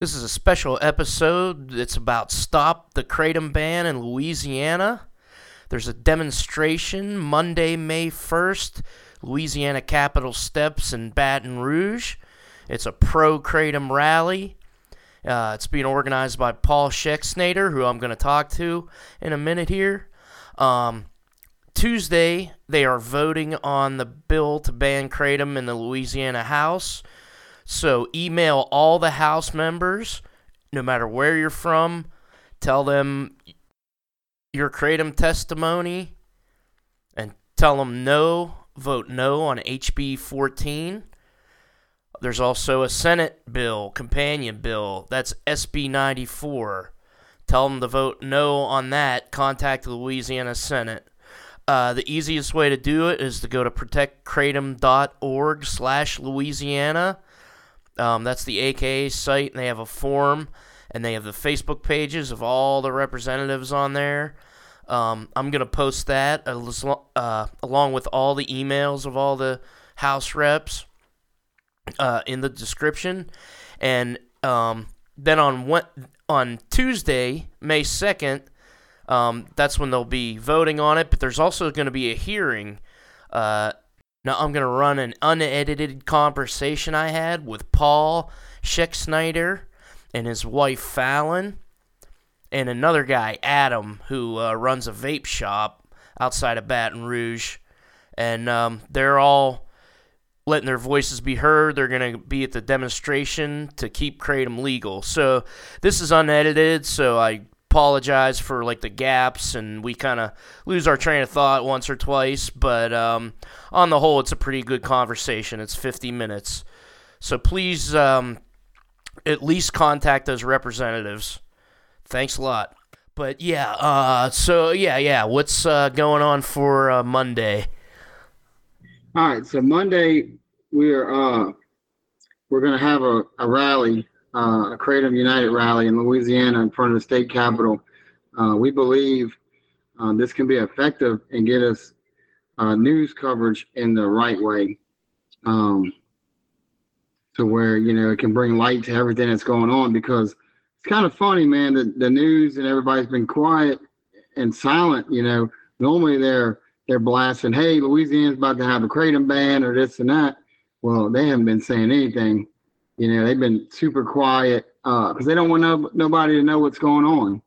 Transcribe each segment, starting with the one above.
This is a special episode. It's about Stop the Kratom Ban in Louisiana. There's a demonstration Monday, May 1st, Louisiana Capitol Steps in Baton Rouge. It's a pro Kratom rally. Uh, it's being organized by Paul Schexnaydre, who I'm going to talk to in a minute here. Um, Tuesday, they are voting on the bill to ban Kratom in the Louisiana House. So email all the House members, no matter where you're from, tell them your Kratom testimony, and tell them no, vote no on HB 14. There's also a Senate bill, companion bill, that's SB 94. Tell them to vote no on that. Contact the Louisiana Senate. Uh, the easiest way to do it is to go to protectkratom.org slash Louisiana um, that's the AKA site, and they have a forum, and they have the Facebook pages of all the representatives on there. Um, I'm gonna post that uh, along with all the emails of all the House reps uh, in the description, and um, then on on Tuesday, May second, um, that's when they'll be voting on it. But there's also going to be a hearing uh, now I'm going to run an unedited conversation I had with Paul Schexnaydre and his wife Fallon and another guy, Adam, who uh, runs a vape shop outside of Baton Rouge. And um, they're all letting their voices be heard. They're going to be at the demonstration to keep Kratom legal. So this is unedited, so I apologize for like the gaps and we kind of lose our train of thought once or twice but um, on the whole it's a pretty good conversation. It's 50 minutes. So please um, at least contact those representatives. Thanks a lot. But yeah uh, so yeah yeah what's uh, going on for uh, monday? All right so monday we're uh, we're gonna have a, a rally uh, a Kratom United rally in Louisiana in front of the state capitol. Uh, we believe uh, this can be effective and get us uh, news coverage in the right way. Um, to where, you know, it can bring light to everything that's going on because it's kind of funny, man, that the news and everybody's been quiet and silent, you know. Normally they're they're blasting, hey, Louisiana's about to have a kratom ban or this and that. Well, they haven't been saying anything you know, they've been super quiet because uh, they don't want no, nobody to know what's going on.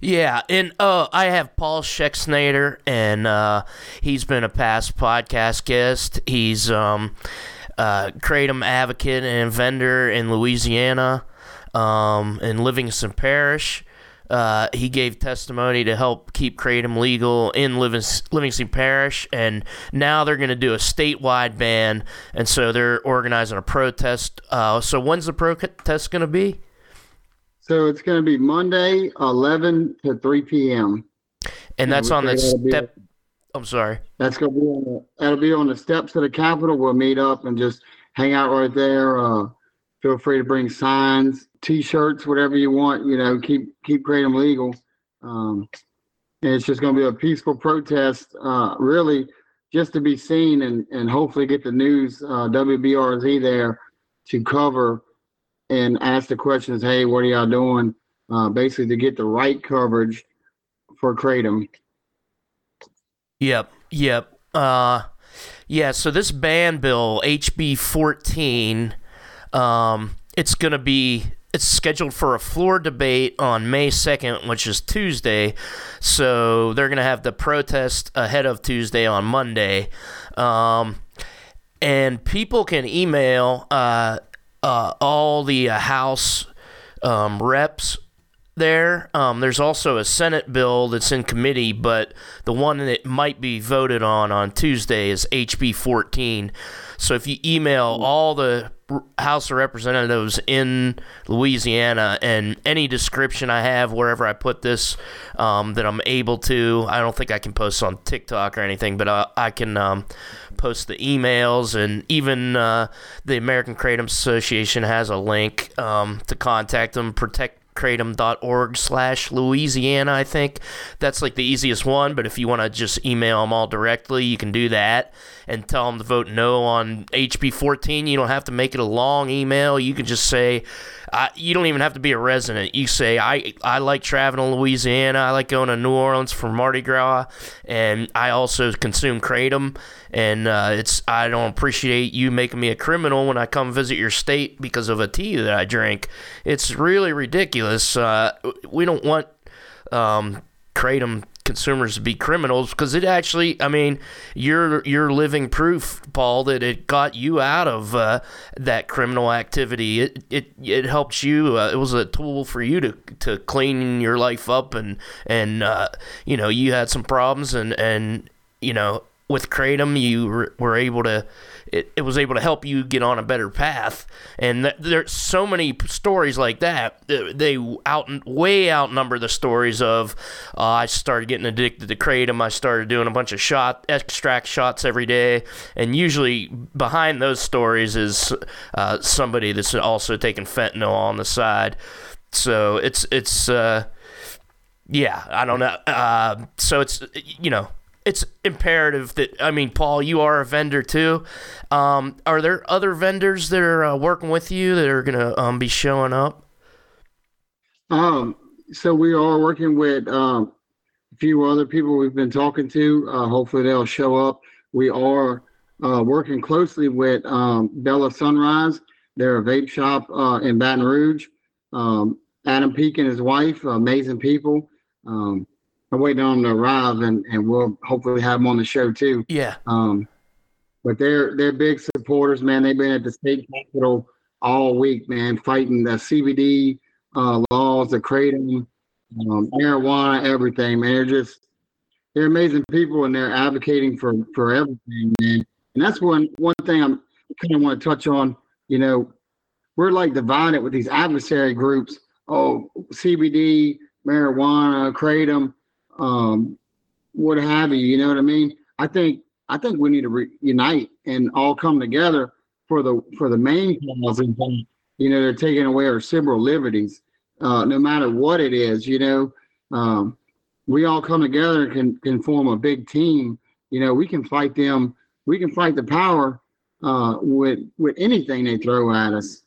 Yeah, and uh, I have Paul Schexnaydre, and uh, he's been a past podcast guest. He's um, uh, kratom advocate and vendor in Louisiana, um, in Livingston Parish. Uh, he gave testimony to help keep kratom legal in Livingston Parish, and now they're going to do a statewide ban, and so they're organizing a protest. Uh, so when's the protest going to be? So it's going to be Monday, 11 to 3 p.m. And that's on the step. I'm sorry. That's going to be on the, that'll be on the steps of the Capitol. We'll meet up and just hang out right there. Uh, feel free to bring signs t-shirts, whatever you want. You know, keep keep kratom legal. Um, and it's just going to be a peaceful protest, uh, really, just to be seen and and hopefully get the news uh, WBRZ there to cover and ask the questions. Hey, what are y'all doing? Uh, basically, to get the right coverage for kratom. Yep. Yep. Uh, yeah. So this ban bill, HB fourteen, um, it's going to be it's scheduled for a floor debate on May 2nd, which is Tuesday. So they're going to have the protest ahead of Tuesday on Monday. Um, and people can email uh, uh, all the uh, House um, reps there. Um, there's also a Senate bill that's in committee, but the one that might be voted on on Tuesday is HB 14. So if you email all the House of Representatives in Louisiana and any description I have wherever I put this um, that I'm able to, I don't think I can post on TikTok or anything, but uh, I can um, post the emails and even uh, the American Kratom Association has a link um, to contact them, protect kratom.org slash Louisiana, I think. That's like the easiest one, but if you want to just email them all directly, you can do that and tell them to vote no on HB 14. You don't have to make it a long email. You can just say, I, you don't even have to be a resident. You say, I, I like traveling to Louisiana. I like going to New Orleans for Mardi Gras, and I also consume kratom. And uh, it's I don't appreciate you making me a criminal when I come visit your state because of a tea that I drink. It's really ridiculous. Uh, we don't want um, kratom consumers to be criminals because it actually i mean you're you're living proof paul that it got you out of uh, that criminal activity it it, it helped you uh, it was a tool for you to to clean your life up and and uh, you know you had some problems and and you know with kratom you were able to it, it was able to help you get on a better path. And th- there's so many stories like that. They out way outnumber the stories of uh, I started getting addicted to kratom. I started doing a bunch of shot extract shots every day. And usually behind those stories is uh, somebody that's also taking fentanyl on the side. So it's it's uh, yeah I don't know. Uh, so it's you know it's imperative that I mean, Paul, you are a vendor too. Um, are there other vendors that are uh, working with you that are gonna um, be showing up? Um, so we are working with um, a few other people we've been talking to. Uh, hopefully, they'll show up. We are uh, working closely with um, Bella Sunrise. They're a vape shop uh, in Baton Rouge. Um, Adam Peak and his wife, amazing people. Um, I'm waiting on them to arrive, and, and we'll hopefully have them on the show too. Yeah. Um, but they're they're big supporters, man. They've been at the state capitol all week, man, fighting the CBD uh, laws, the kratom, um, marijuana, everything, man. They're just they're amazing people, and they're advocating for for everything, man. And that's one one thing I'm kind of want to touch on. You know, we're like divided with these adversary groups. Oh, CBD, marijuana, kratom um, what have you. You know what I mean? I think I think we need to reunite and all come together for the for the main cause. You know, they're taking away our civil liberties, uh, no matter what it is. You know, um, we all come together and can can form a big team. You know, we can fight them. We can fight the power uh, with with anything they throw at us.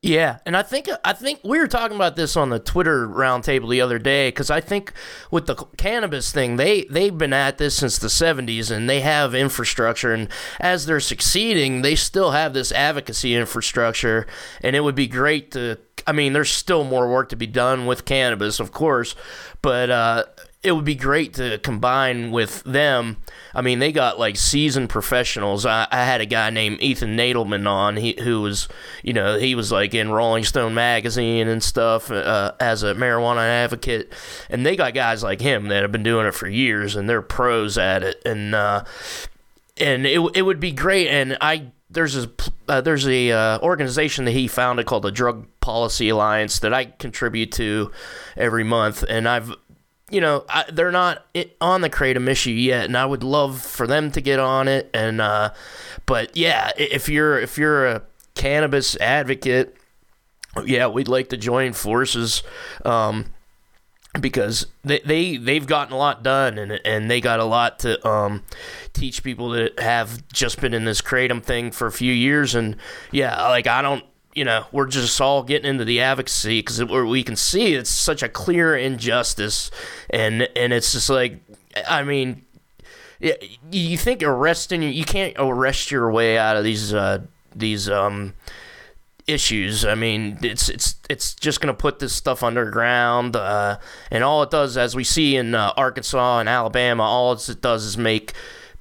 Yeah, and I think I think we were talking about this on the Twitter roundtable the other day because I think with the cannabis thing, they they've been at this since the '70s and they have infrastructure, and as they're succeeding, they still have this advocacy infrastructure, and it would be great to. I mean, there's still more work to be done with cannabis, of course, but uh, it would be great to combine with them. I mean, they got like seasoned professionals. I, I had a guy named Ethan Nadelmann on, he, who was, you know, he was like in Rolling Stone magazine and stuff uh, as a marijuana advocate. And they got guys like him that have been doing it for years and they're pros at it. And uh, and it it would be great. And I there's a uh, there's a uh, organization that he founded called the Drug Policy Alliance that I contribute to every month, and I've you know, I, they're not on the kratom issue yet, and I would love for them to get on it. And uh, but yeah, if you're if you're a cannabis advocate, yeah, we'd like to join forces. Um, because they, they they've gotten a lot done and and they got a lot to um, teach people that have just been in this kratom thing for a few years and yeah like I don't you know, we're just all getting into the advocacy because we can see it's such a clear injustice, and and it's just like, I mean, you think arresting you can't arrest your way out of these uh, these um, issues. I mean, it's it's it's just going to put this stuff underground, uh, and all it does, as we see in uh, Arkansas and Alabama, all it does is make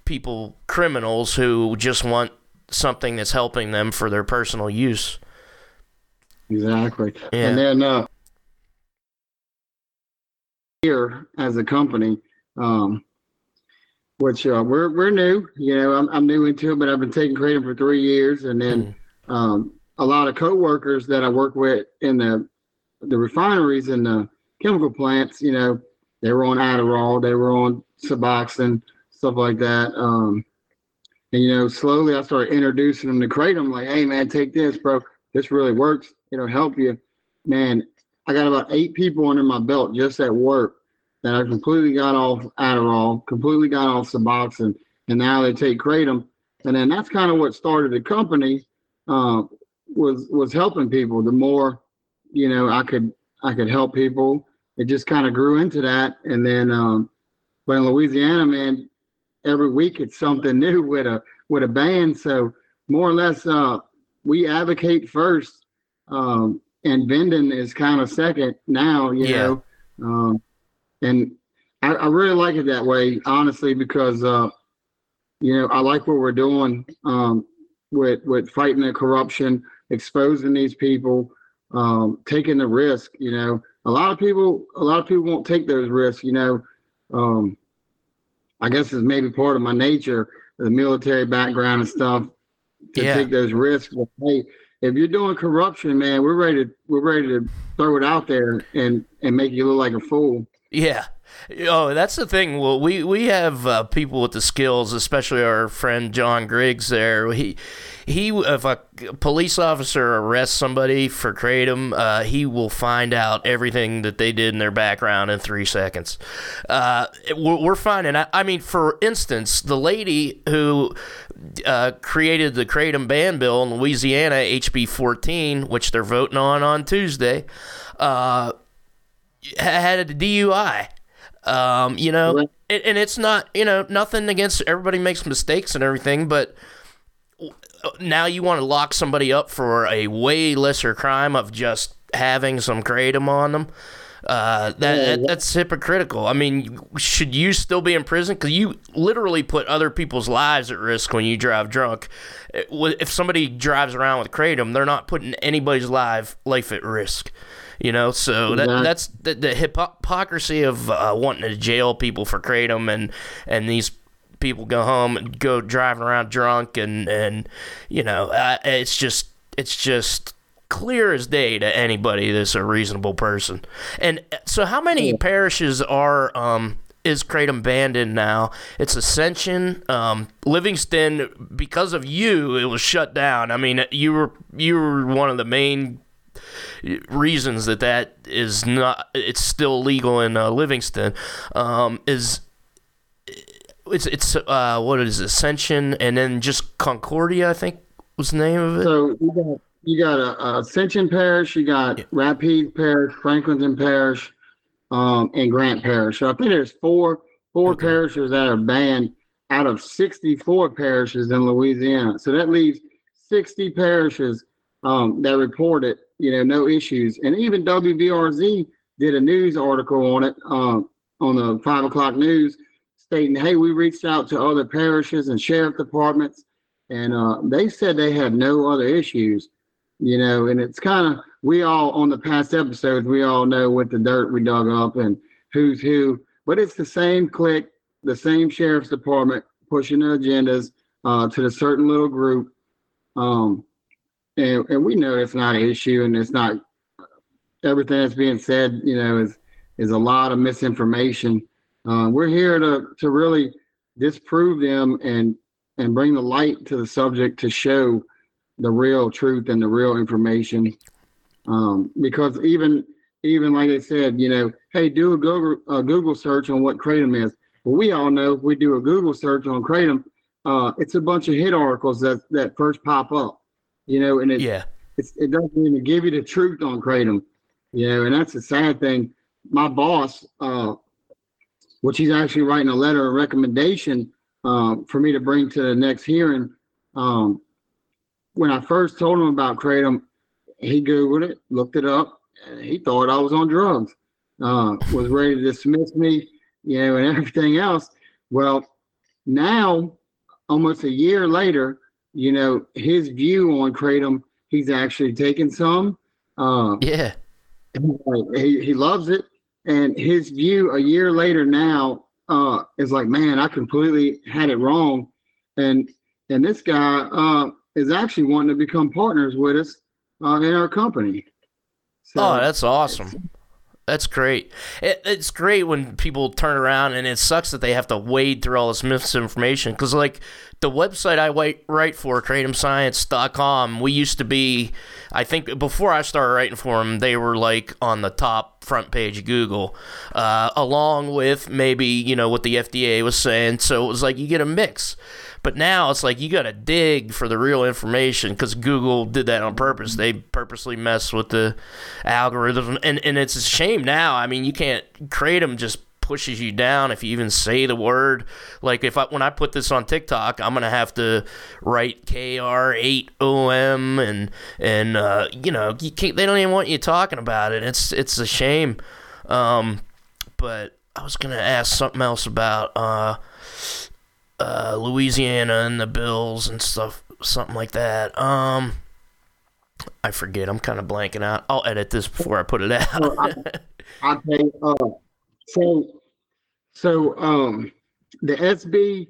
people criminals who just want something that's helping them for their personal use. Exactly. Yeah. And then uh, here as a company, um, which uh, we're we're new. You know, I'm I'm new into it, but I've been taking kratom for three years, and then mm. um, a lot of coworkers that I work with in the the refineries and the chemical plants. You know, they were on Adderall, they were on Suboxone, stuff like that. Um, and you know, slowly I started introducing them to kratom. Like, hey man, take this, bro. This really works it'll help you, man. I got about eight people under my belt just at work that I completely got off Adderall, completely got off Suboxone, and and now they take Kratom. And then that's kind of what started the company. Uh, was was helping people. The more, you know, I could I could help people. It just kind of grew into that. And then, um, but in Louisiana, man, every week it's something new with a with a band. So more or less, uh, we advocate first, um, and vending is kind of second now. You yeah. know, um, and I, I, really like it that way, honestly, because uh, you know I like what we're doing um, with with fighting the corruption, exposing these people, um, taking the risk. You know, a lot of people, a lot of people won't take those risks. You know, um, I guess it's maybe part of my nature, the military background and stuff, to yeah. take those risks. But hey, if you're doing corruption, man, we're ready to we're ready to throw it out there and and make you look like a fool. Yeah. Oh, that's the thing. Well, we we have uh, people with the skills, especially our friend John Griggs. There, he he if a police officer arrests somebody for kratom, uh, he will find out everything that they did in their background in three seconds. Uh, we're, finding. I, I mean, for instance, the lady who uh, created the kratom ban bill in Louisiana, HB 14, which they're voting on on Tuesday, uh, had a DUI. Um, you know, and it's not, you know, nothing against everybody makes mistakes and everything, but now you want to lock somebody up for a way lesser crime of just having some kratom on them. Uh, that, that, that's hypocritical. I mean, should you still be in prison? Because you literally put other people's lives at risk when you drive drunk. If somebody drives around with kratom, they're not putting anybody's life life at risk. You know, so that, that's the, the hypocrisy of uh, wanting to jail people for kratom and and these people go home and go driving around drunk and and you know uh, it's just it's just clear as day to anybody that's a reasonable person. And uh, so, how many yeah. parishes are um, is Kratom banned in now? It's Ascension, um, Livingston. Because of you, it was shut down. I mean, you were you were one of the main reasons that that is not it's still legal in uh, Livingston um, is it's it's uh, what is it, Ascension and then just Concordia I think was the name of it. So you got you got a, a Ascension Parish, you got yeah. Rapides Parish, Franklinton Parish, um, and Grant Parish. So I think there's four four okay. parishes that are banned out of 64 parishes in Louisiana. So that leaves 60 parishes um, that reported you know, no issues. And even WBRZ did a news article on it um, on the five o'clock news stating, hey, we reached out to other parishes and sheriff departments, and uh, they said they had no other issues, you know, and it's kind of, we all on the past episodes, we all know what the dirt we dug up and who's who, but it's the same clique, the same sheriff's department pushing their agendas uh, to a certain little group. Um, and, and we know it's not an issue and it's not everything that's being said you know is is a lot of misinformation. Uh, we're here to to really disprove them and and bring the light to the subject to show the real truth and the real information. Um, because even even like I said, you know, hey, do a Google a Google search on what kratom is. Well, we all know if we do a Google search on kratom, uh, it's a bunch of hit articles that that first pop up you know, and it yeah. it doesn't even give you the truth on kratom, you know, and that's the sad thing. My boss, uh, which he's actually writing a letter of recommendation uh, for me to bring to the next hearing. Um, when I first told him about kratom, he googled it, looked it up, and he thought I was on drugs. Uh, was ready to dismiss me, you know, and everything else. Well, now, almost a year later, you know, his view on kratom, he's actually taken some. Uh, yeah. He, he loves it. And his view a year later now uh, is like, man, I completely had it wrong. And and this guy uh, is actually wanting to become partners with us uh, in our company. So, oh, that's awesome. That's great. It, it's great when people turn around, and it sucks that they have to wade through all this misinformation. Because, like, the website I write, write for, kratomscience.com, we used to be, I think, before I started writing for them, they were, like, on the top front page of Google, uh, along with maybe, you know, what the FDA was saying. So it was like you get a mix. But now it's like you got to dig for the real information because Google did that on purpose. They purposely mess with the algorithm, and and it's a shame now. I mean, you can't Kratom just pushes you down if you even say the word. Like if I when I put this on TikTok, I'm gonna have to write KR8OM and and uh, you know you they don't even want you talking about it. It's it's a shame. Um, but I was gonna ask something else about. Uh, uh, Louisiana and the Bills and stuff, something like that. Um, I forget. I'm kind of blanking out. I'll edit this before I put it out. I, you, uh, so, so, um, the SB,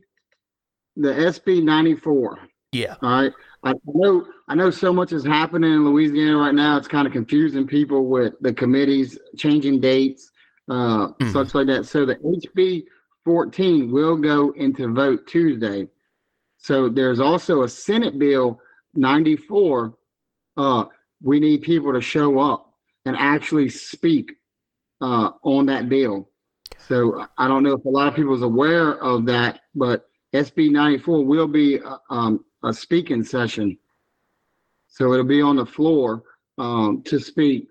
the SB ninety-four, yeah. all right? I know, I know so much is happening in Louisiana right now. It's kind of confusing people with the committees changing dates, uh, Mhm. such like that. So the HB fourteen will go into vote Tuesday. So there's also a Senate Bill ninety-four. Uh, we need people to show up and actually speak uh, on that bill. So I don't know if a lot of people is aware of that, but SB 94 will be uh, um, a speaking session. So it'll be on the floor um, to speak.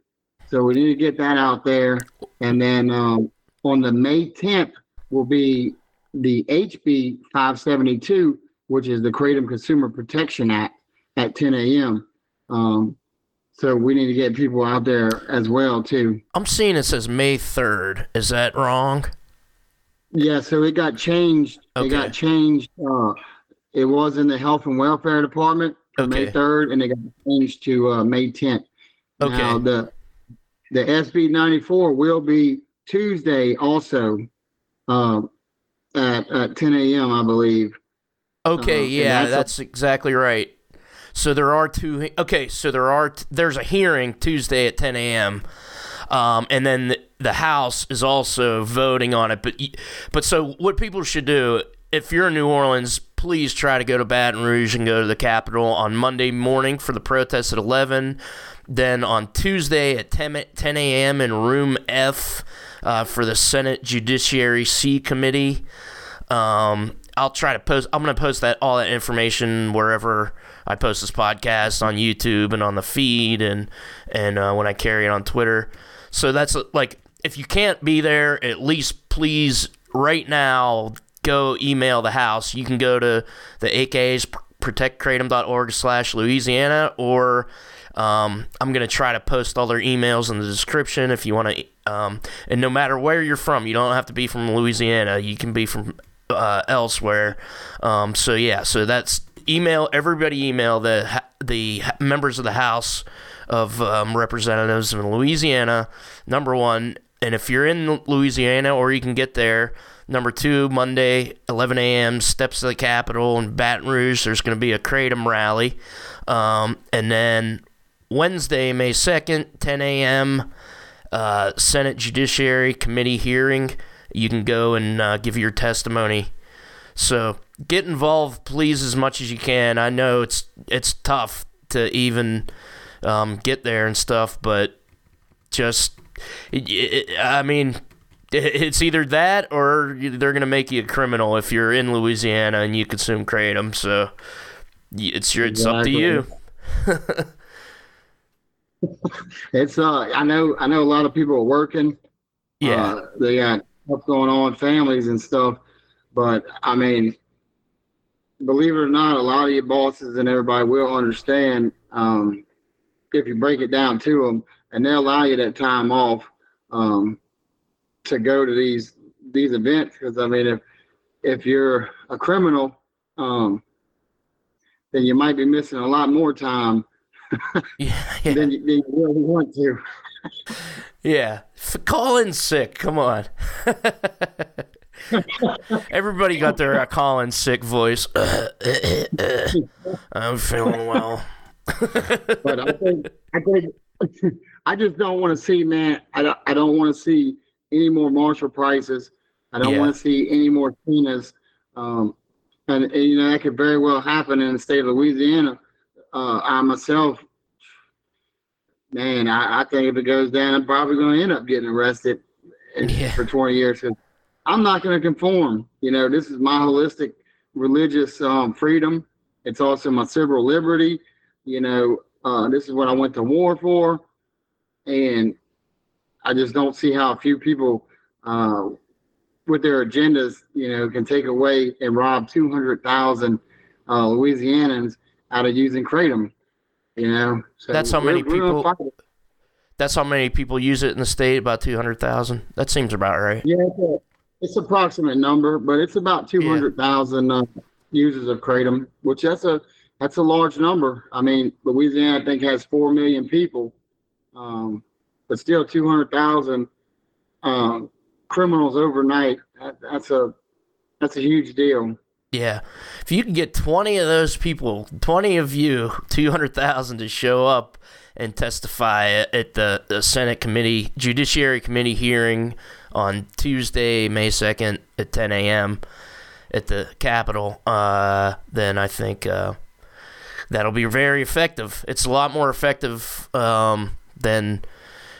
So we need to get that out there. And then um, on the May 10th will be the HB 572, which is the Kratom Consumer Protection Act at 10 a.m. Um, so we need to get people out there as well too. I'm seeing it says May 3rd. Is that wrong? Yeah, so it got changed. It got changed. Uh, it was in the Health and Welfare Department for May third, and it got changed to uh, May tenth. Okay. Now the the SB ninety four will be Tuesday also, um, at at ten a.m. I believe. Okay, Uh, yeah, that's a- that's exactly right. So there are two. Okay, so there are. There's a hearing Tuesday at 10 a.m. Um, and then the, the House is also voting on it. But but so what people should do if you're in New Orleans, please try to go to Baton Rouge and go to the Capitol on Monday morning for the protest at 11. Then on Tuesday at 10, 10 a.m. in Room F uh, for the Senate Judiciary C Committee. Um, I'll try to post. I'm going to post that all that information wherever I post this podcast on YouTube and on the feed and and uh, when I carry it on Twitter. So that's like if you can't be there, at least please right now go email the house. You can go to the AKA's protectkratom.org slash Louisiana or um, I'm gonna try to post all their emails in the description if you want to. Um, and no matter where you're from, you don't have to be from Louisiana. You can be from uh, elsewhere. Um, so yeah, so that's email everybody. Email the the members of the House of um, Representatives in Louisiana. Number one, and if you're in Louisiana or you can get there. Number two, Monday, 11 a.m., steps to the Capitol in Baton Rouge. There's going to be a Kratom rally. Um, and then Wednesday, May 2nd, 10 a.m., uh, Senate Judiciary Committee hearing. You can go and uh, give your testimony. So get involved, please, as much as you can. I know it's it's tough to even um, get there and stuff, but just, it, it, I mean, it- it's either that or they're gonna make you a criminal if you're in Louisiana and you consume kratom. So it's your it's up to you. It's uh, I know I know a lot of people are working. Yeah. Uh, they got stuff going on, families and stuff. But I mean, believe it or not, a lot of your bosses and everybody will understand um, if you break it down to them, and they'll allow you that time off um, to go to these these events. Because I mean, if if you're a criminal, um, then you might be missing a lot more time yeah, yeah. than, you, than you really want to. Yeah. F- call in sick. Come on. Everybody got their uh, call in sick voice. I'm feeling well. but I think I think I just don't want to see, man. I don't, I don't want to see any more Marshall prices. I don't Yeah. want to see any more Tinas. Um, and, and, you know that could very well happen in the state of Louisiana. Uh, I myself, man, I, I think if it goes down, I'm probably going to end up getting arrested Yeah. for 20 years. 'cause I'm not going to conform. You know, this is my holistic religious um, freedom. It's also my civil liberty. You know, uh, this is what I went to war for, and I just don't see how a few people, uh, with their agendas, you know, can take away and rob 200,000 uh, Louisianans out of using kratom. You know, so That's how many we're- we're gonna people- That's how many people use it in the state. About two hundred thousand. That seems about right. Yeah, it's, a, it's an approximate number, but it's about two hundred thousand uh, users of kratom, which that's a that's a large number. I mean, Louisiana I think has four million people, um, but still two hundred thousand um, criminals overnight. That, that's a that's a huge deal. Yeah. If you can get 20 of those people, 20 of you, 200,000 to show up and testify at the, the Senate committee, Judiciary Committee hearing on Tuesday, May 2nd at 10 a.m. at the Capitol, uh, then I think uh, that'll be very effective. It's a lot more effective um, than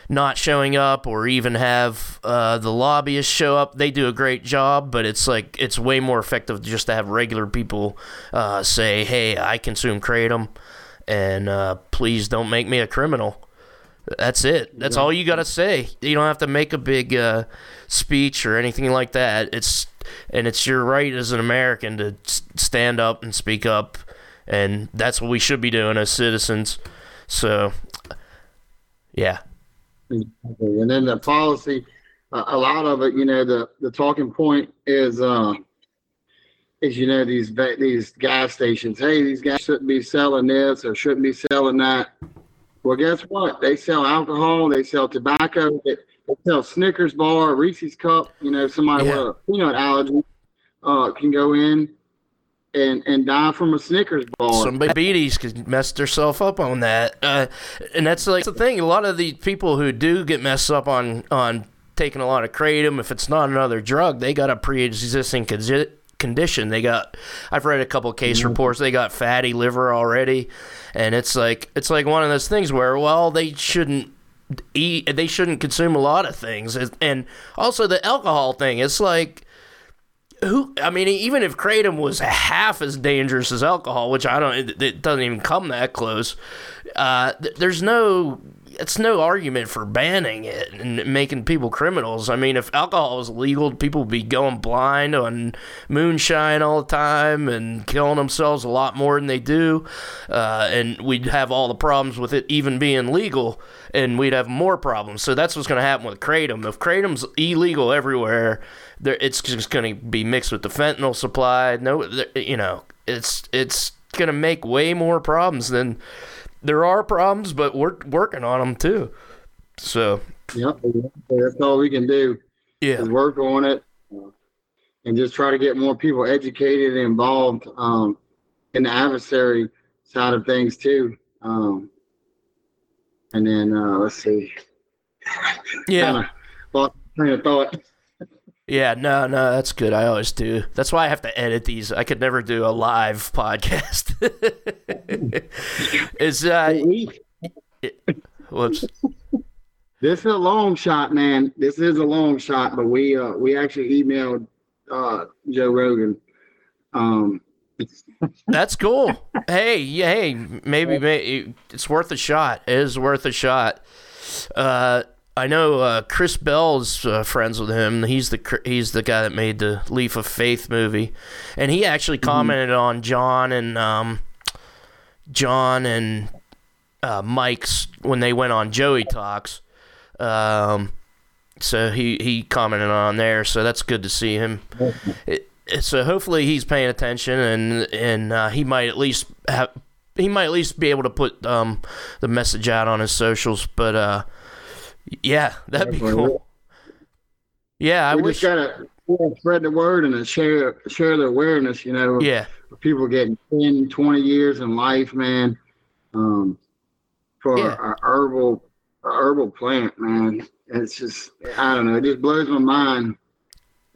not showing up or even have uh, the lobbyists show up. They do a great job, but it's like it's way more effective just to have regular people uh, say, "Hey, I consume kratom, and uh, please don't make me a criminal." That's it. That's all you gotta say. You don't have to make a big uh, speech or anything like that. It's and it's your right as an American to stand up and speak up, and that's what we should be doing as citizens. So, yeah. And then the policy, uh, a lot of it, you know, the, the talking point is, uh, is, you know, these, these gas stations, hey, these guys shouldn't be selling this or shouldn't be selling that. Well, guess what? They sell alcohol, they sell tobacco, they, they sell Snickers bar, Reese's cup, you know, somebody Yeah. with a peanut allergy, uh, can go in and, and die from a Snickers bar. some diabetes could mess themselves up on that, uh, and that's like the thing. A lot of the people who do get messed up on on taking a lot of kratom, if it's not another drug, they got a pre-existing consi- condition. They got. I've read a couple case reports. They got fatty liver already, and it's like it's like one of those things where well they shouldn't eat they shouldn't consume a lot of things and also the alcohol thing it's like who I mean, even if kratom was half as dangerous as alcohol, which I don't, it, it doesn't even come that close. Uh, th- there's no, it's no argument for banning it and making people criminals. I mean, if alcohol was legal, people would be going blind on moonshine all the time and killing themselves a lot more than they do, uh, and we'd have all the problems with it even being legal, and we'd have more problems. So that's what's going to happen with kratom. If kratom's illegal everywhere there it's just going to be mixed with the fentanyl supply. No, you know, it's it's going to make way more problems than there are problems, but we're working on them too. So Yep, that's all we can do. yeah, is work on it uh, and just try to get more people educated and involved um, in the adversary side of things too. Um, and then uh, let's see. yeah, Kinda lost train of thought. Yeah. No, no, that's good. I always do. That's why I have to edit these. I could never do a live podcast. Is uh, whoops. This is a long shot, man. This is a long shot, but we uh, we actually emailed uh, Joe Rogan. Um, That's cool. hey, yeah, hey, maybe, maybe it's worth a shot. It is worth a shot. Uh, I know uh, Chris Bell's uh, friends with him. He's the he's the guy that made the Leaf of Faith movie, and he actually commented on John and um, John and uh, Mike's when they went on Joey Talks. Um, so he he commented on there. So that's good to see him. It, so hopefully he's paying attention and and uh, he might at least have he might at least be able to put um, the message out on his socials. But uh, yeah, that'd be cool. Yeah, I we wish. just gotta spread the word and share share the awareness. You know, Yeah, people getting 10, 20 years in life, man, um, for Yeah. a herbal herbal plant, man. It's just I don't know. It just blows my mind.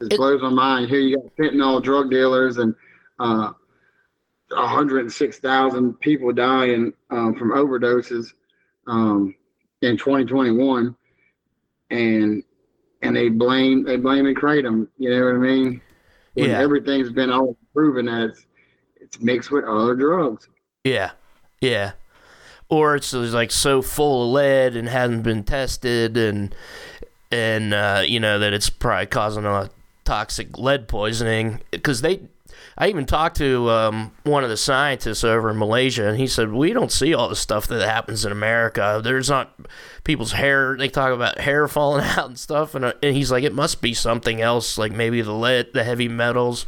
It, It- blows my mind. Here you got fentanyl drug dealers and uh, 106,000 people dying um, from overdoses um, in 2021, and and they blame they blame and kratom. You know what I mean? When Yeah. Everything's been all proven that it's it's mixed with other drugs. Yeah, yeah. Or it's just, like so full of lead and hasn't been tested, and and uh, you know that it's probably causing a toxic lead poisoning. Because they, I even talked to um, one of the scientists over in Malaysia, and he said we don't see all the stuff that happens in America. There's not people's hair. They talk about hair falling out and stuff, and, uh, and he's like, it must be something else, like maybe the lead, the heavy metals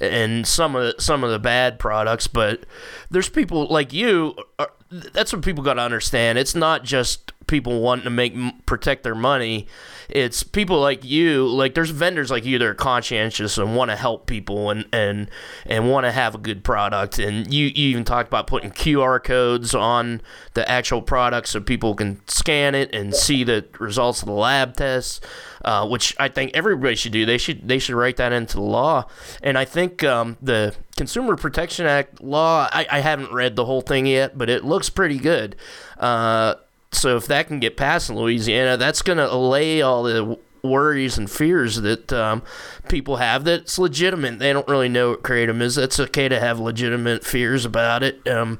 and some of the, some of the bad products, but there's people like you. Are, that's what people got to understand. It's not just people wanting to make protect their money. It's people like you. Like there's vendors like you that are conscientious and want to help people and and and want to have a good product. And you, you even talked about putting QR codes on the actual product so people can scan it and see the results of the lab tests. Uh, which I think everybody should do. They should they should write that into the law. And I think um, the Consumer Protection Act law. I, I haven't read the whole thing yet, but it looks pretty good. Uh, so if that can get passed in Louisiana, that's going to allay all the worries and fears that um, people have that's legitimate. They don't really know what kratom is. That's okay to have legitimate fears about it. Um,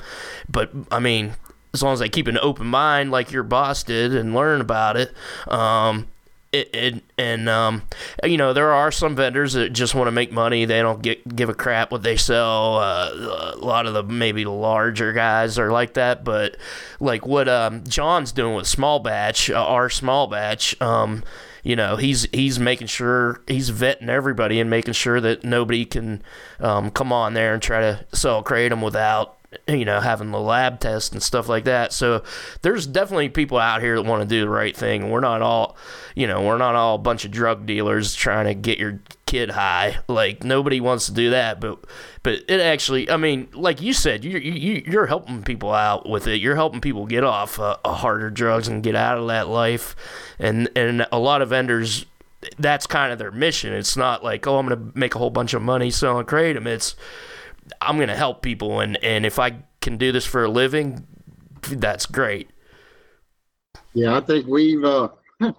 but I mean, as long as they keep an open mind, like your boss did, and learn about it. Um, it, and um, you know there are some vendors that just want to make money. They don't get give a crap what they sell. Uh, a lot of the maybe larger guys are like that, but like what um, John's doing with small batch, uh, our small batch. Um, you know he's he's making sure he's vetting everybody and making sure that nobody can um, come on there and try to sell kratom without you know having the lab test and stuff like that. So there's definitely people out here that want to do the right thing. We're not all you know we're not all a bunch of drug dealers trying to get your kid high. Like nobody wants to do that but but it actually i mean like you said you you you're helping people out with it. You're helping people get off uh, harder drugs and get out of that life. And and a lot of vendors that's kind of their mission. It's not like oh i'm gonna make a whole bunch of money selling kratom. It's I'm going to help people, and, and if I can do this for a living, that's great. Yeah, I think we've uh,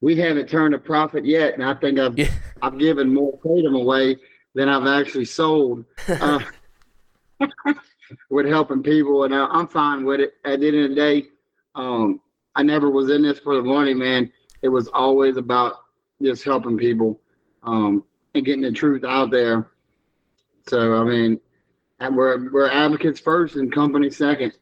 we haven't turned a profit yet, and I think I've Yeah. I've given more kratom away than I've actually sold. Uh, with helping people, and I, I'm fine with it. At the end of the day, um, I never was in this for the money, man. It was always about just helping people um, and getting the truth out there. So I mean, we're we're advocates first and company second.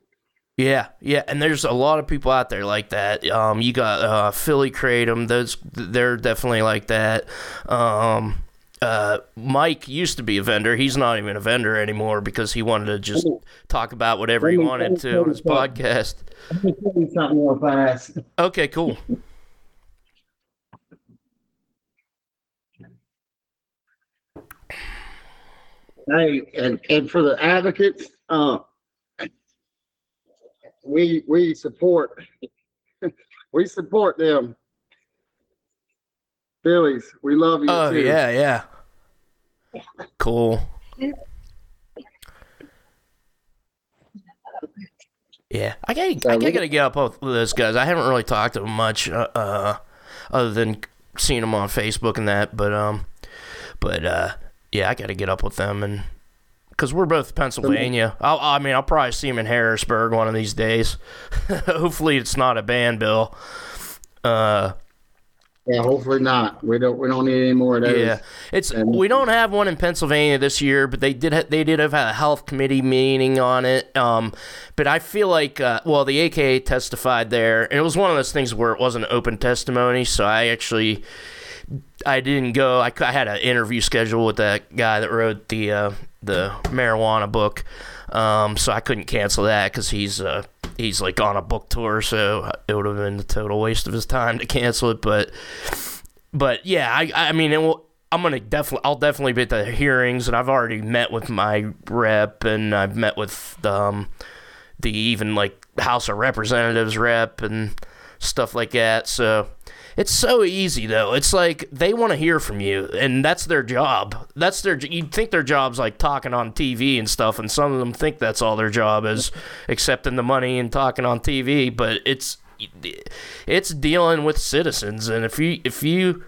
Yeah, yeah, and there's a lot of people out there like that. Um, you got uh, Philly Kratom; those they're definitely like that. Um, uh, Mike used to be a vendor. He's not even a vendor anymore because he wanted to just talk about whatever he wanted to on his podcast. Let me tell you something real fast. Okay, cool. Hey, and, and for the advocates, uh, we, we support, we support them. Phillies, we love you Oh too. yeah, yeah. Cool. Yeah, I gotta, I gotta get up with those guys. I haven't really talked to them much, uh, uh, other than seeing them on Facebook and that. But um, but uh, yeah, I gotta get up with them and because we're both Pennsylvania. I'll, I mean, I'll probably see him in Harrisburg one of these days. Hopefully, it's not a ban bill. Uh, Yeah, hopefully not. We don't, we don't need any more of those. Yeah, it's And- we don't have one in Pennsylvania this year, but they did ha- they did have a health committee meeting on it. Um, but I feel like uh, well, the AKA testified there, and it was one of those things where it wasn't open testimony, so I actually I didn't go. I, I had an interview scheduled with that guy that wrote the uh, the marijuana book, um, so I couldn't cancel that because he's uh, he's like on a book tour, so it would have been a total waste of his time to cancel it. But but yeah, I I mean, will, I'm gonna definitely I'll definitely be at the hearings, and I've already met with my rep, and I've met with um the even like House of Representatives rep, and stuff like that. So it's so easy though. It's like they want to hear from you, and that's their job. That's their. You'd think their job's like talking on TV and stuff, and some of them think that's all their job is, accepting the money and talking on TV. But it's it's dealing with citizens, and if you if you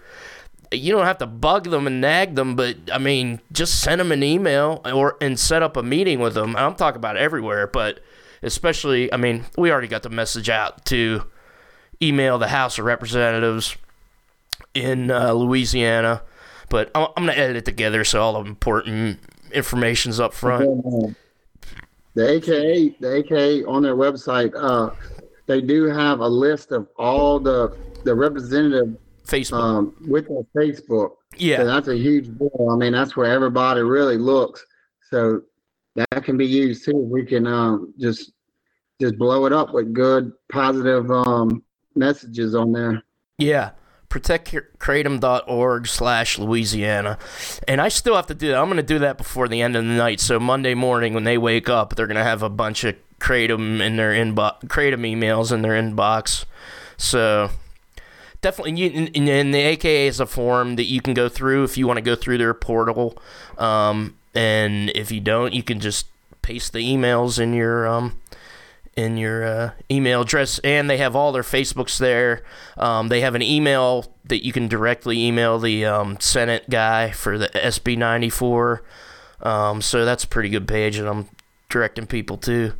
you don't have to bug them and nag them, but I mean, just send them an email or and set up a meeting with them. I'm talking about everywhere, but especially, I mean, we already got the message out to email the House of Representatives in uh, Louisiana, but I'm, I'm going to edit it together so all the important information's up front. The AKA, the AKA on their website, uh, they do have a list of all the the representative Facebook. um, with their Facebook. yeah. So that's a huge deal. I mean, that's where everybody really looks. So that can be used too. We can um, just just blow it up with good, positive um, messages on there. Yeah. protectkratom.org slash Louisiana. And I still have to do that. I'm going to do that before the end of the night. So Monday morning when they wake up, they're going to have a bunch of Kratom in their inbox, Kratom emails in their inbox. So definitely, and, and the AKA is a form that you can go through if you want to go through their portal. Um, and if you don't, you can just paste the emails in your um, in your uh, email address, and they have all their Facebooks there. Um, they have an email that you can directly email the um, Senate guy for the SB 94. Um, so that's a pretty good page, and I'm directing people to.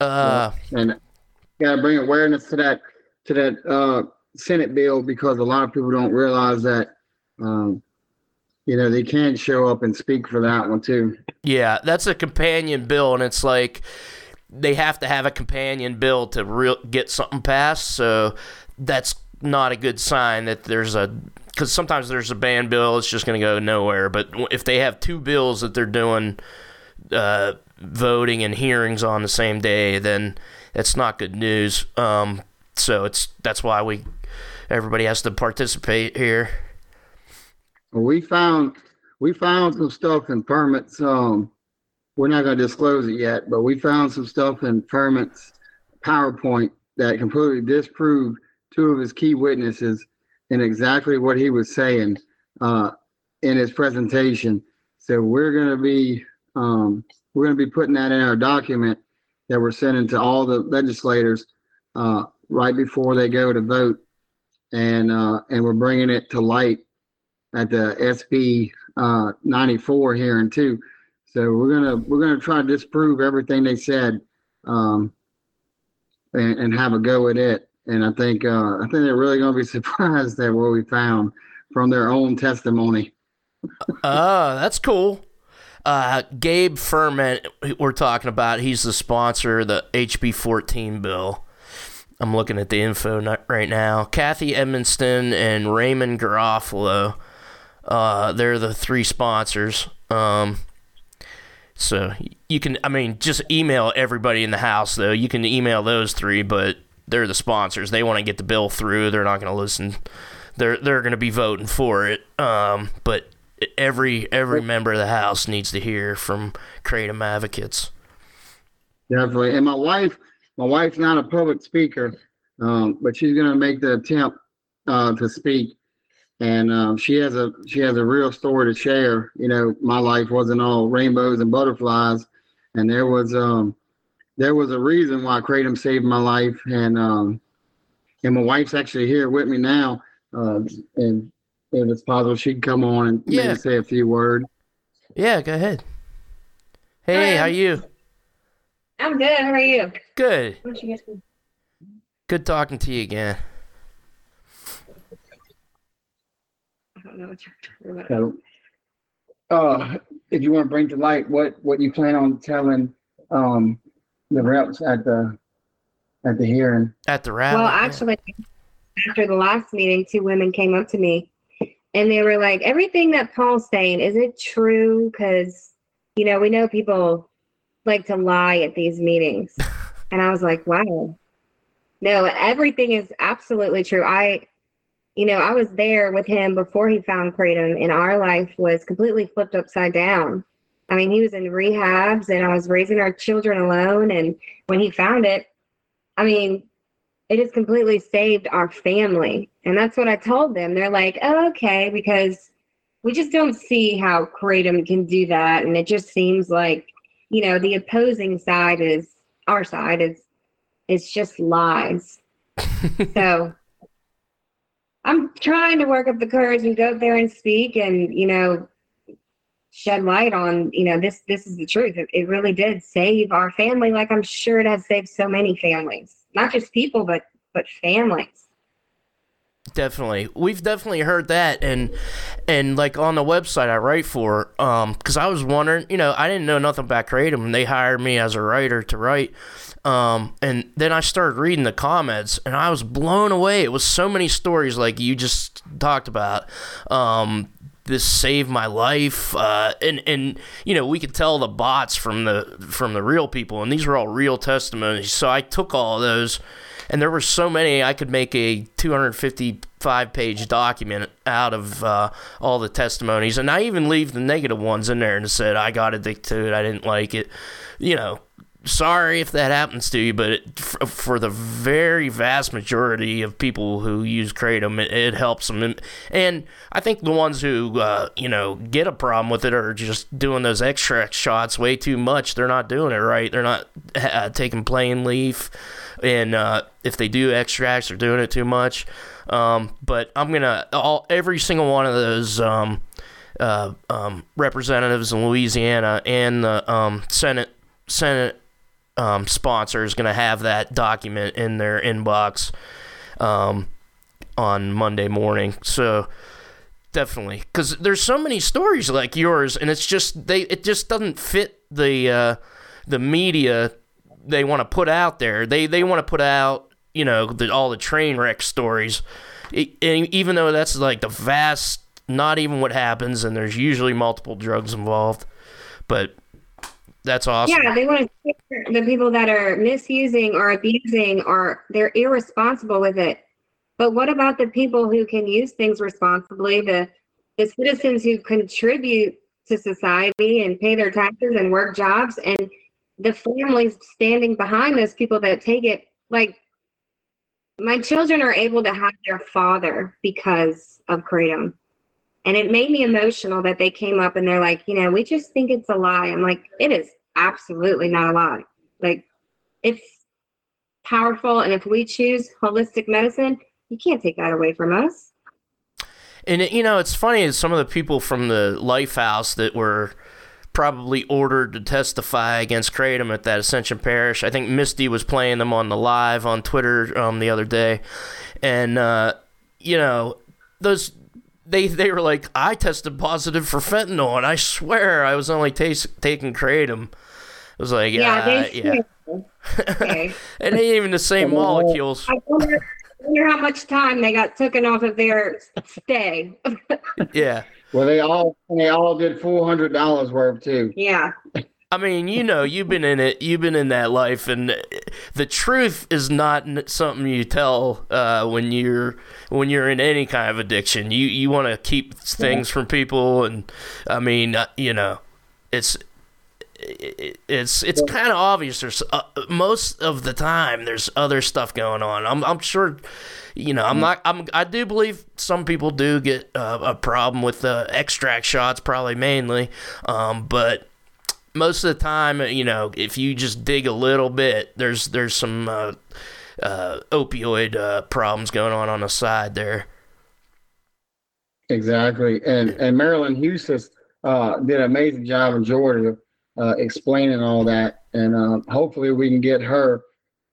Uh, And got to bring awareness to that to that uh, Senate bill because a lot of people don't realize that um, you know they can't show up and speak for that one too. Yeah, that's a companion bill, and it's like they have to have a companion bill to real get something passed. So that's not a good sign that there's a because sometimes there's a ban bill, it's just going to go nowhere. But if they have two bills that they're doing uh, voting and hearings on the same day, then it's not good news. Um, so it's that's why we everybody has to participate here. We found we found some stuff in Firment's. Um, we're not going to disclose it yet, but we found some stuff in Firment's PowerPoint that completely disproved two of his key witnesses and exactly what he was saying uh, in his presentation. So we're going to be um, we're going to be putting that in our document that we're sending to all the legislators uh, right before they go to vote, and uh, and we're bringing it to light at the SB uh, 94 hearing too. So we're gonna we're gonna try to disprove everything they said, um, and, and have a go at it. And I think uh, I think they're really gonna be surprised at what we found from their own testimony. Oh, that's cool. Uh, Gabe Firment, we're talking about. He's the sponsor of the HB 14 bill. I'm looking at the info right now. Kathy Edmonston and Raymond Garofalo. Uh, they're the three sponsors. Um, so you can, I mean, just email everybody in the house, though. You can email those three, but they're the sponsors. They want to get the bill through. They're not going to listen. They're they're going to be voting for it. Um, but every every member of the house needs to hear from Kratom advocates. Definitely. And my wife, my wife's not a public speaker, um, but she's gonna make the attempt uh, to speak. And um, she has a she has a real story to share. You know, my life wasn't all rainbows and butterflies, and there was um there was a reason why Kratom saved my life. And um and my wife's actually here with me now. Uh, and if it's possible, she'd come on and Yeah. maybe say a few words. Yeah, go ahead. Hey, Hi. how you? I'm good. How are you? Good. What you guys doing? Good talking to you again. Don't know what you're talking about. So, uh, if you want to bring to light what, what you plan on telling, um, the reps at the, at the hearing. At the rally. Well, yeah. actually, after the last meeting, two women came up to me and they were like, everything that Paul's saying, is it true? Because, you know, we know people like to lie at these meetings. and I was like, wow. No, everything is absolutely true. I, you know, I was there with him before he found Kratom, and our life was completely flipped upside down. I mean, he was in rehabs, and I was raising our children alone. And when he found it, I mean, it has completely saved our family. And that's what I told them. They're like, oh, okay, because we just don't see how Kratom can do that. And it just seems like, you know, the opposing side is our side is it's just lies. so I'm trying to work up the courage and go up there and speak and, you know, shed light on, you know, this this is the truth. It, it really did save our family like I'm sure it has saved so many families. Not just people but but families. Definitely. We've definitely heard that and and like on the website I write for um cuz I was wondering, you know, I didn't know nothing about Kratom and they hired me as a writer to write um, and then I started reading the comments, and I was blown away. It was so many stories like you just talked about. Um, this saved my life, uh, and and you know we could tell the bots from the from the real people, and these were all real testimonies. So I took all those, and there were so many I could make a 255 page document out of uh, all the testimonies, and I even leave the negative ones in there and said I got addicted I didn't like it, you know sorry if that happens to you, but it, for, for, the very vast majority of people who use kratom, it, it helps them. And, and, I think the ones who uh, you know get a problem with it are just doing those extract shots way too much. They're not doing it right. They're not uh, taking plain leaf, and uh, if they do extracts, they're doing it too much. Um, but I'm gonna all every single one of those. Um, uh, um, representatives in Louisiana and the um, Senate Senate um, sponsor is going to have that document in their inbox um, on Monday morning. So definitely, because there's so many stories like yours, and it's just they it just doesn't fit the uh, the media they want to put out there. They they want to put out you know the, all the train wreck stories, it, even though that's like the vast, not even what happens, and there's usually multiple drugs involved, but that's awesome. Yeah, they want to the people that are misusing or abusing or they're irresponsible with it. But what about the people who can use things responsibly, the the citizens who contribute to society and pay their taxes and work jobs and the families standing behind those people that take it like my children are able to have their father because of kratom and it made me emotional that they came up and they're like, you know, we just think it's a lie. I'm like, it is absolutely not a lie. Like, it's powerful. And if we choose holistic medicine, you can't take that away from us. And, you know, it's funny, some of the people from the Lifehouse that were probably ordered to testify against Kratom at that Ascension Parish. I think Misty was playing them on the live on Twitter um, the other day. And, uh, you know, those they they were like, I tested positive for fentanyl, and I swear I was only taste, taking kratom. I was like, yeah, they yeah. okay. it ain't even the same oh. molecules. I wonder, I wonder how much time they got taken off of their stay. yeah. Well, they all they all did four hundred dollars worth too. Yeah. I mean, you know, you've been in it, you've been in that life, and the truth is not something you tell uh, when you're when you're in any kind of addiction. You you want to keep things from people, and I mean, uh, you know, it's it's it's kind of obvious. There's uh, most of the time there's other stuff going on. I'm I'm sure, you know, I'm not. I'm I do believe some people do get uh, a problem with the extract shots, probably mainly, um, but most of the time, you know, if you just dig a little bit, there's there's some uh, uh, opioid uh, problems going on on the side there. Exactly, and and Marilyn Huestis uh, did an amazing job in Georgia uh, explaining all that, and uh, hopefully we can get her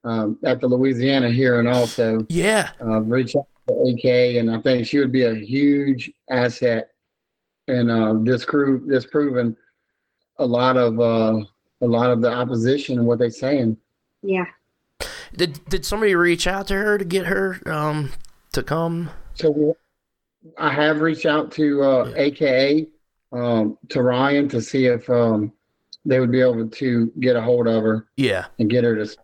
um, at the Louisiana here and also yeah. Reach out to AK, and I think she would be a huge asset in uh, disprove disproving a lot of uh, a lot of the opposition and what they're saying. Yeah. Did did somebody reach out to her to get her um, to come? So I have reached out to uh, yeah. AKA um, to Ryan to see if um, they would be able to get a hold of her. Yeah. And get her to.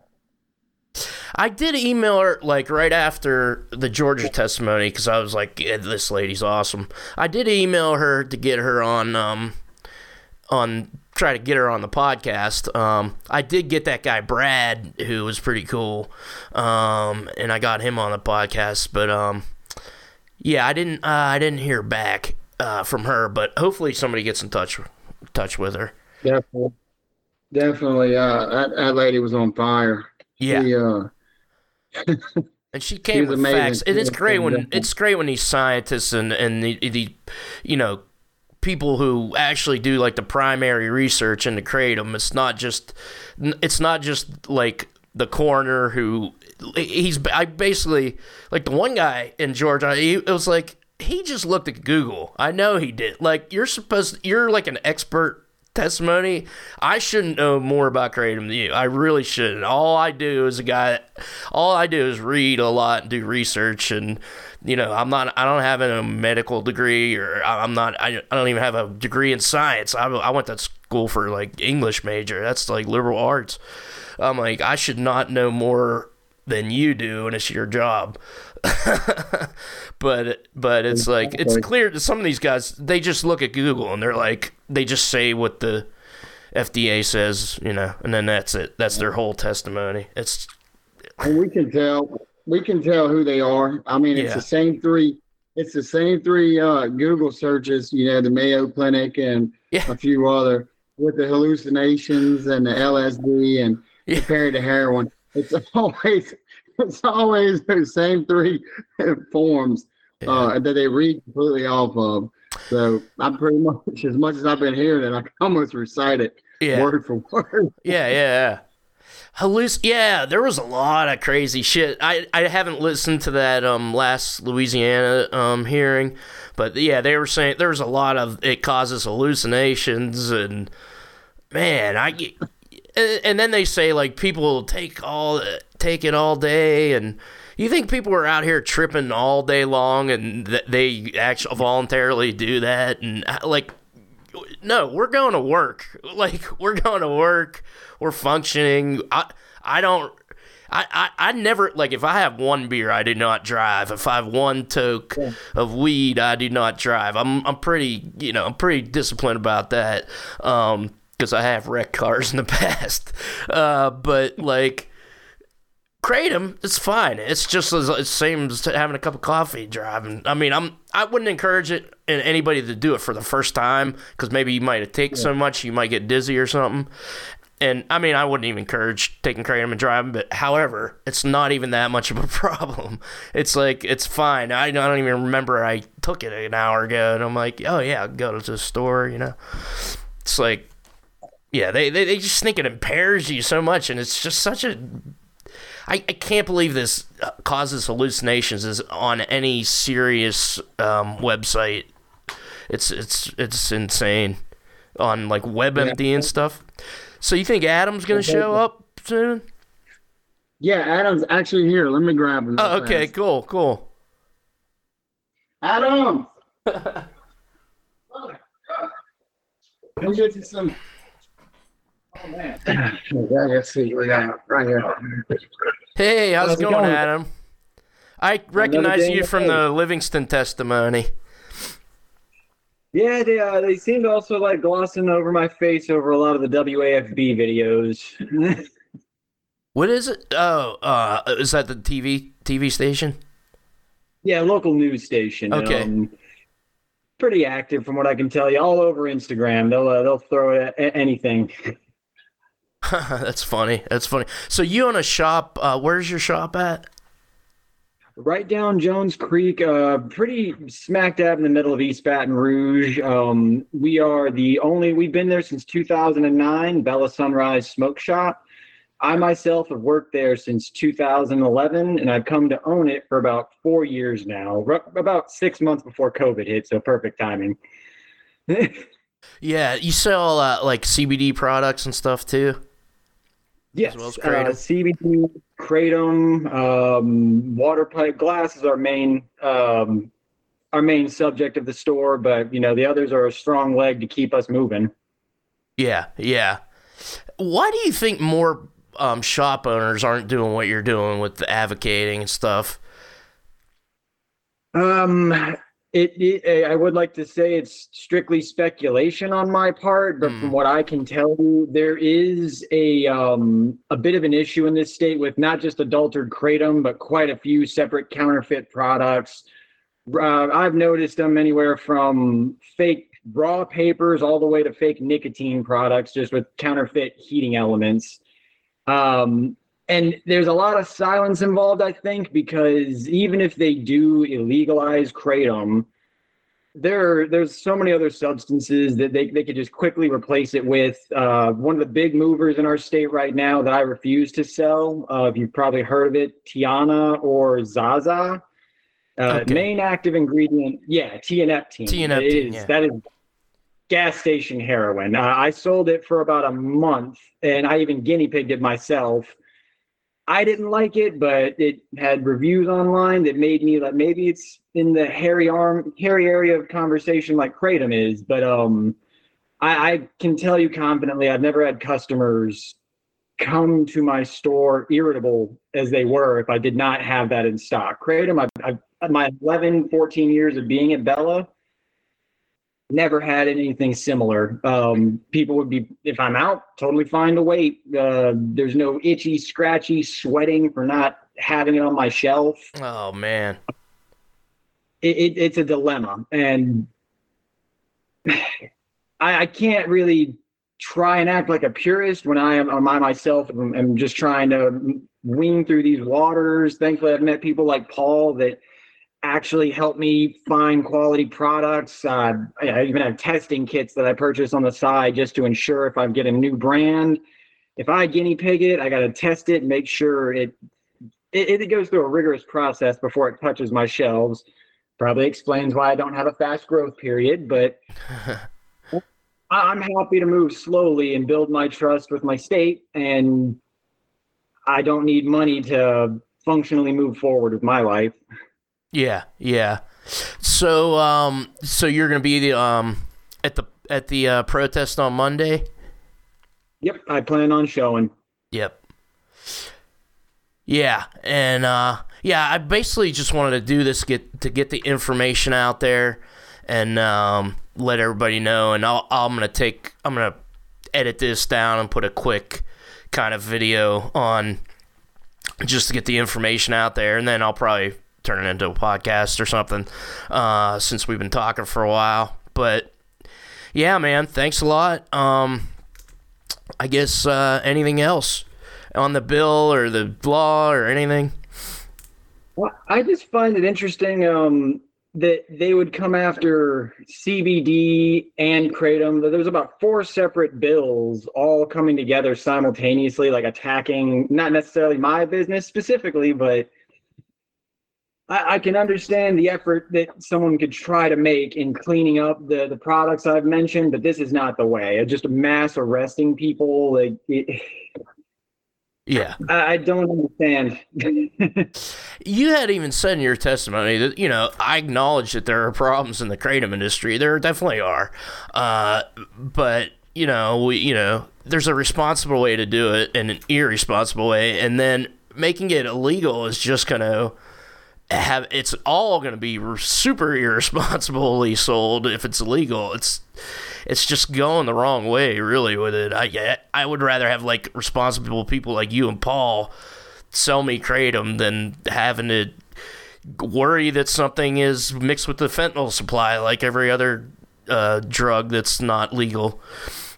I did email her like right after the Georgia testimony because I was like, yeah, "This lady's awesome." I did email her to get her on um, on try to get her on the podcast. Um, I did get that guy Brad, who was pretty cool, um, and I got him on the podcast. But um, yeah, I didn't uh, I didn't hear back uh, from her, but hopefully somebody gets in touch touch with her. Definitely, definitely. Uh, that, that lady was on fire. Yeah. She, uh, and she came with amazing. facts. And it's great when it's great when these scientists and and the, the you know people who actually do like the primary research and into kratom. It's not just it's not just like the coroner who he's I basically like the one guy in Georgia. He, it was like he just looked at Google. I know he did. Like you're supposed you're like an expert testimony. I shouldn't know more about kratom than you. I really shouldn't. All I do is a guy. All I do is read a lot and do research, and you know, I'm not. I don't have a medical degree, or I'm not. I, I don't even have a degree in science. I, I went to school for like English major. That's like liberal arts. I'm like, I should not know more than you do, and it's your job. but but it's like it's clear that some of these guys they just look at Google and they're like they just say what the FDA says, you know, and then that's it. That's their whole testimony. It's and we can tell we can tell who they are. I mean, it's Yeah. the same three. It's the same three uh, Google searches. You know, the Mayo Clinic and Yeah. a few other with the hallucinations and the LSD and Yeah. compared to heroin. It's always it's always the same three forms uh, that they read completely off of. So I'm pretty much as much as I've been hearing it, I can almost recite it yeah. word for word. Yeah, yeah, yeah. Halluc- yeah, there was a lot of crazy shit. I, I haven't listened to that um last Louisiana um hearing, but yeah, they were saying there was a lot of it causes hallucinations and man, I get- and then they say like people take all take it all day and you think people are out here tripping all day long and that they actually voluntarily do that and uh, like no, we're going to work. Like we're going to work. We're functioning. I I don't. I, I, I never like if I have one beer, I do not drive. If I have one toke of weed, I do not drive. I'm I'm pretty you know I'm pretty disciplined about that. Um, because I have wrecked cars in the past. Uh, but like kratom, it's fine. It's just as it's same as having a cup of coffee driving. I mean, I'm I wouldn't encourage it in anybody to do it for the first time because maybe you might have taken so much you might get dizzy or something. And I mean, I wouldn't even encourage taking kratom and driving, but however, it's not even that much of a problem. It's like it's fine. I, I don't even remember I took it an hour ago, and I'm like, oh yeah, I'll go to the store, you know. It's like, yeah, they they, they just think it impairs you so much, and it's just such a I, I can't believe this uh, causes hallucinations is on any serious um, website. It's it's it's insane on like WebMD and stuff. So you think Adam's gonna show up soon? Yeah, Adam's actually here. Let me grab him. Oh, okay, fast. cool, cool. Adam. Come get you some. Man. Yeah, let's see. We got right here. Hey, how's, How's it going, going? Adam? I recognize you from the Livingston testimony. Yeah, they uh, they seem to also like glossing over my face over a lot of the WAFB videos. What is it? Oh, uh, is that the TV TV station? yeah, local news station. Okay. Um, pretty active from what I can tell you. All over Instagram, they'll uh, they'll throw it at anything. That's funny. That's funny. So you own a shop. Uh, where's your shop at? Right down Jones Creek, uh, pretty smack dab in the middle of East Baton Rouge. Um, we are the only, we've been there since 2009, Bella Sunrise Smoke Shop. I myself have worked there since 2011, and I've come to own it for about four years now, r- about six months before COVID hit, so perfect timing. Yeah, you sell uh, like CBD products and stuff too. Yes, well as uh, kratom. CBD, kratom, um, water pipe glass is our main um, our main subject of the store, but you know the others are a strong leg to keep us moving. Yeah, yeah. Why do you think more um, shop owners aren't doing what you're doing with the advocating and stuff? Um, It, it, I would like to say it's strictly speculation on my part, but Mm. from what I can tell you, there is a um, a bit of an issue in this state with not just adulterated kratom, but quite a few separate counterfeit products. Uh, I've noticed them anywhere from fake raw papers all the way to fake nicotine products, just with counterfeit heating elements. Um, and there's a lot of silence involved, I think, because even if they do illegalize kratom, there there's so many other substances that they, they could just quickly replace it with. Uh, one of the big movers in our state right now that I refuse to sell, uh, you've probably heard of it, Tiana or Zaza. Uh, Okay. Main active ingredient, yeah, It is- yeah. That is gas station heroin. Uh, I sold it for about a month, and I even guinea pigged it myself. I didn't like it, but it had reviews online that made me like maybe it's in the hairy arm, hairy area of conversation like kratom is. But um, I, I can tell you confidently, I've never had customers come to my store irritable as they were if I did not have that in stock. Kratom, I've, I've my 11, 14 years of being at Bella, never had anything similar. Um, people would be, if I'm out, totally fine to wait. Uh, there's no itchy, scratchy, sweating for not having it on my shelf. Oh man. It, it, it's a dilemma, and I, I can't really try and act like a purist when I am I myself am, am just trying to wean through these waters. Thankfully, I've met people like Paul that actually help me find quality products. Uh, I I even have testing kits that I purchase on the side just to ensure if I get a new brand, if I guinea pig it, I got to test it, and make sure it, it it goes through a rigorous process before it touches my shelves. Probably explains why I don't have a fast growth period, but I'm happy to move slowly and build my trust with my state, and I don't need money to functionally move forward with my life. Yeah, yeah. So, um, so you're gonna be the um at the at the uh, protest on Monday. Yep, I plan on showing. Yep. Yeah, and uh, yeah, I basically just wanted to do this get to get the information out there and um, let everybody know. And I'll, I'm gonna take I'm gonna edit this down and put a quick kind of video on just to get the information out there, and then I'll probably turn it into a podcast or something uh, since we've been talking for a while. But yeah, man, thanks a lot. Um, I guess uh, anything else on the bill or the law or anything? Well, I just find it interesting um, that they would come after CBD and kratom. There's about four separate bills all coming together simultaneously, like attacking not necessarily my business specifically, but I, I can understand the effort that someone could try to make in cleaning up the the products I've mentioned, but this is not the way. Just mass arresting people, like it, Yeah. I, I don't understand. You had even said in your testimony that, you know, I acknowledge that there are problems in the kratom industry. There definitely are. Uh, but, you know, we, you know, there's a responsible way to do it and an irresponsible way. And then making it illegal is just going to have, it's all going to be super irresponsibly sold if it's illegal. It's, it's just going the wrong way, really, with it. I, I would rather have like responsible people like you and Paul sell me kratom than having to worry that something is mixed with the fentanyl supply like every other uh, drug that's not legal.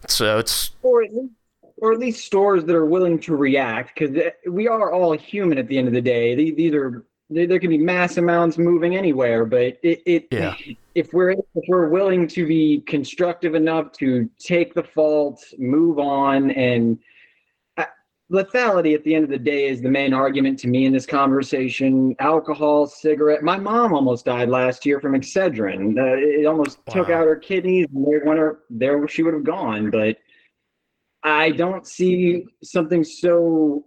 So it's or at least, or at least stores that are willing to react because we are all human at the end of the day. These, these are there there can be mass amounts moving anywhere, but it, it Yeah. if we're if we're willing to be constructive enough to take the fault, move on, and uh, lethality at the end of the day is the main argument to me in this conversation. Alcohol, cigarette. My mom almost died last year from Excedrin. Uh, it almost took out her kidneys. When her, there she would have gone. But I don't see something so.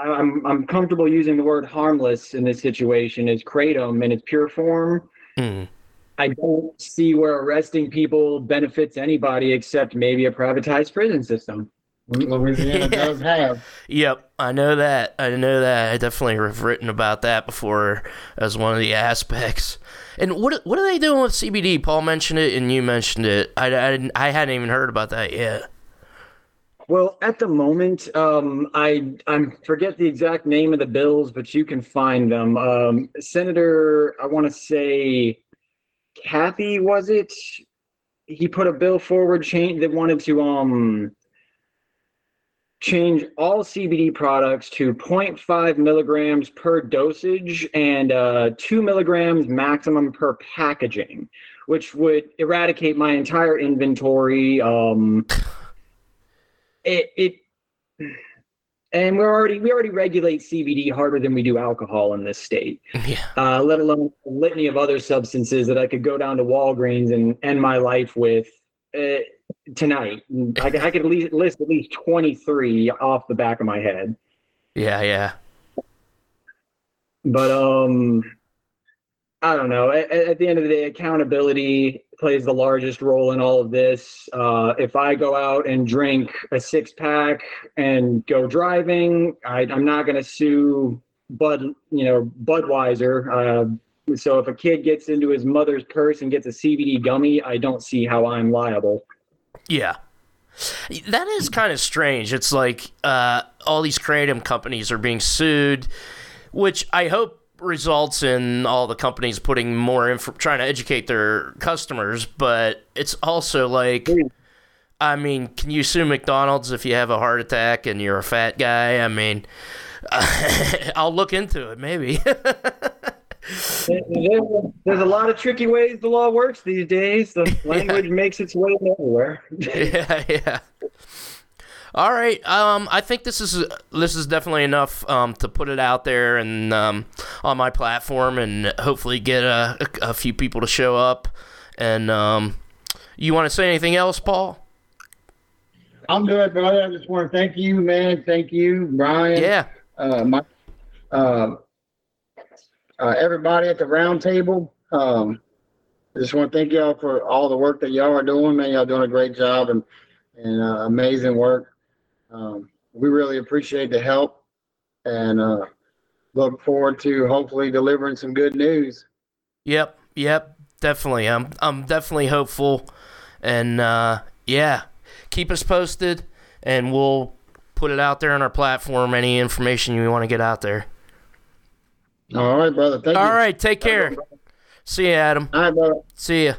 I- I'm I'm comfortable using the word harmless in this situation as kratom in its pure form. mm, I don't see where arresting people benefits anybody except maybe a privatized prison system. Louisiana does have. Yep, I know that. I know that. I definitely have written about that before as one of the aspects. And what what are they doing with CBD? Paul mentioned it, and you mentioned it. I, I, didn't, I hadn't even heard about that yet. Well, at the moment, um, I I forget the exact name of the bills, but you can find them. Um, Senator, I want to say, Kathy was it? He put a bill forward change that wanted to um change all CBD products to 0.5 milligrams per dosage and uh, two milligrams maximum per packaging, which would eradicate my entire inventory. Um, it, it and we're already we already regulate CBD harder than we do alcohol in this state. Yeah. Uh, let alone a litany of other substances that I could go down to Walgreens and end my life with uh, tonight. I, could- I could at least list at least twenty three off the back of my head. Yeah, yeah. But um, I don't know. At, at the end of the day, accountability plays the largest role in all of this. Uh, if I go out and drink a six pack and go driving, I, I'm not going to sue Bud, you know, Budweiser. Uh, so if a kid gets into his mother's purse and gets a CBD gummy, I don't see how I'm liable. Yeah. That is kind of strange. It's like uh, all these creative companies are being sued, which I hope results in all the companies putting more info, trying to educate their customers. But it's also like, I mean, can you sue McDonald's if you have a heart attack and you're a fat guy? I mean, I'll look into it maybe. There's a lot of tricky ways the law works these days. The language makes its way everywhere. yeah, yeah. All right. Um, I think this is this is definitely enough um, to put it out there and um, on my platform, and hopefully get a, a, a few people to show up. And um, you want to say anything else, Paul? I'm good, brother. I just want to thank you, man. Thank you, Brian. Yeah. Uh, my, uh, uh, everybody at the round table. Um, I just want to thank y'all for all the work that y'all are doing, man. Y'all doing a great job and and uh, amazing work. Um, we really appreciate the help and uh, look forward to hopefully delivering some good news. Yep. Yep. Definitely. I'm I'm definitely hopeful, and uh, yeah, keep us posted, and we'll put it out there on our platform. Any information you want to get out there. All right, brother. Thank All you. right. Take care. See you, Adam. All right, brother. See ya.